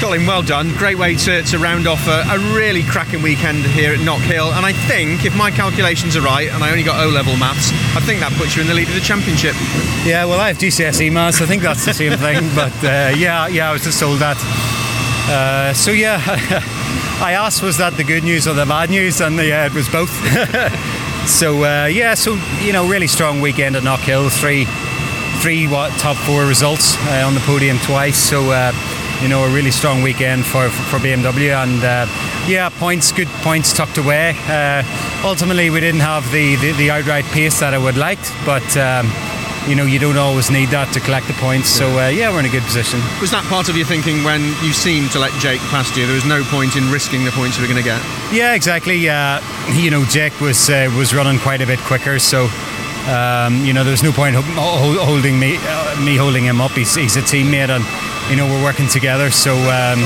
Colin, well done. Great way to, to round off a, a, really cracking weekend here at Knockhill. And I think, if my calculations are right, and I only got O level maths, I think that puts you in the lead of the championship. Yeah, well, I have GCSE maths. I think that's the same thing. But uh, yeah, yeah, I was just told that. Uh, so yeah, I asked, was that the good news or the bad news? And yeah, it was both. so uh, yeah, so you know, really strong weekend at Knockhill. Three, three what top four results uh, on the podium twice. So uh, you know, a really strong weekend for, for BMW. And uh, yeah, points, good points tucked away. Uh, ultimately, we didn't have the, the, the, outright pace that I would like, but. Um, you know, you don't always need that to collect the points. So uh, yeah, we're in a good position. Was that part of your thinking when you seemed to let Jake past you? There was no point in risking the points you were going to get. Yeah, exactly. Uh, you know, Jake was uh, was running quite a bit quicker, so um, you know, there's no point holding me uh, me holding him up. He's, he's a teammate, and you know we're working together. So um,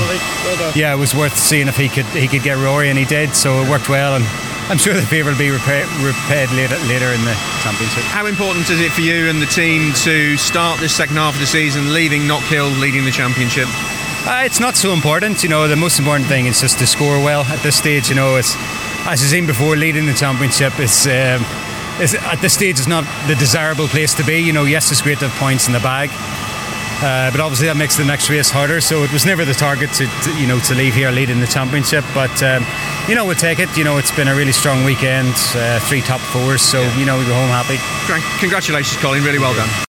yeah, it was worth seeing if he could he could get Rory, and he did. So it worked well, and I'm sure the favour will be repaid, repaid later later in the championship. How important is it for you and the team to start this second half of the season leaving Knockhill leading the championship? Uh, it's not so important, you know. The most important thing is just to score well at this stage. You know, it's, as I've seen before, leading the championship is. Um, is, at this stage is not the desirable place to be. You know, yes, it's great to have points in the bag, uh, but obviously that makes the next race harder. So it was never the target to, to you know to leave here leading the championship. But um, you know we'll take it. You know it's been a really strong weekend, uh, three top fours. So you know we go home happy. Congratulations, Colin. Really well done.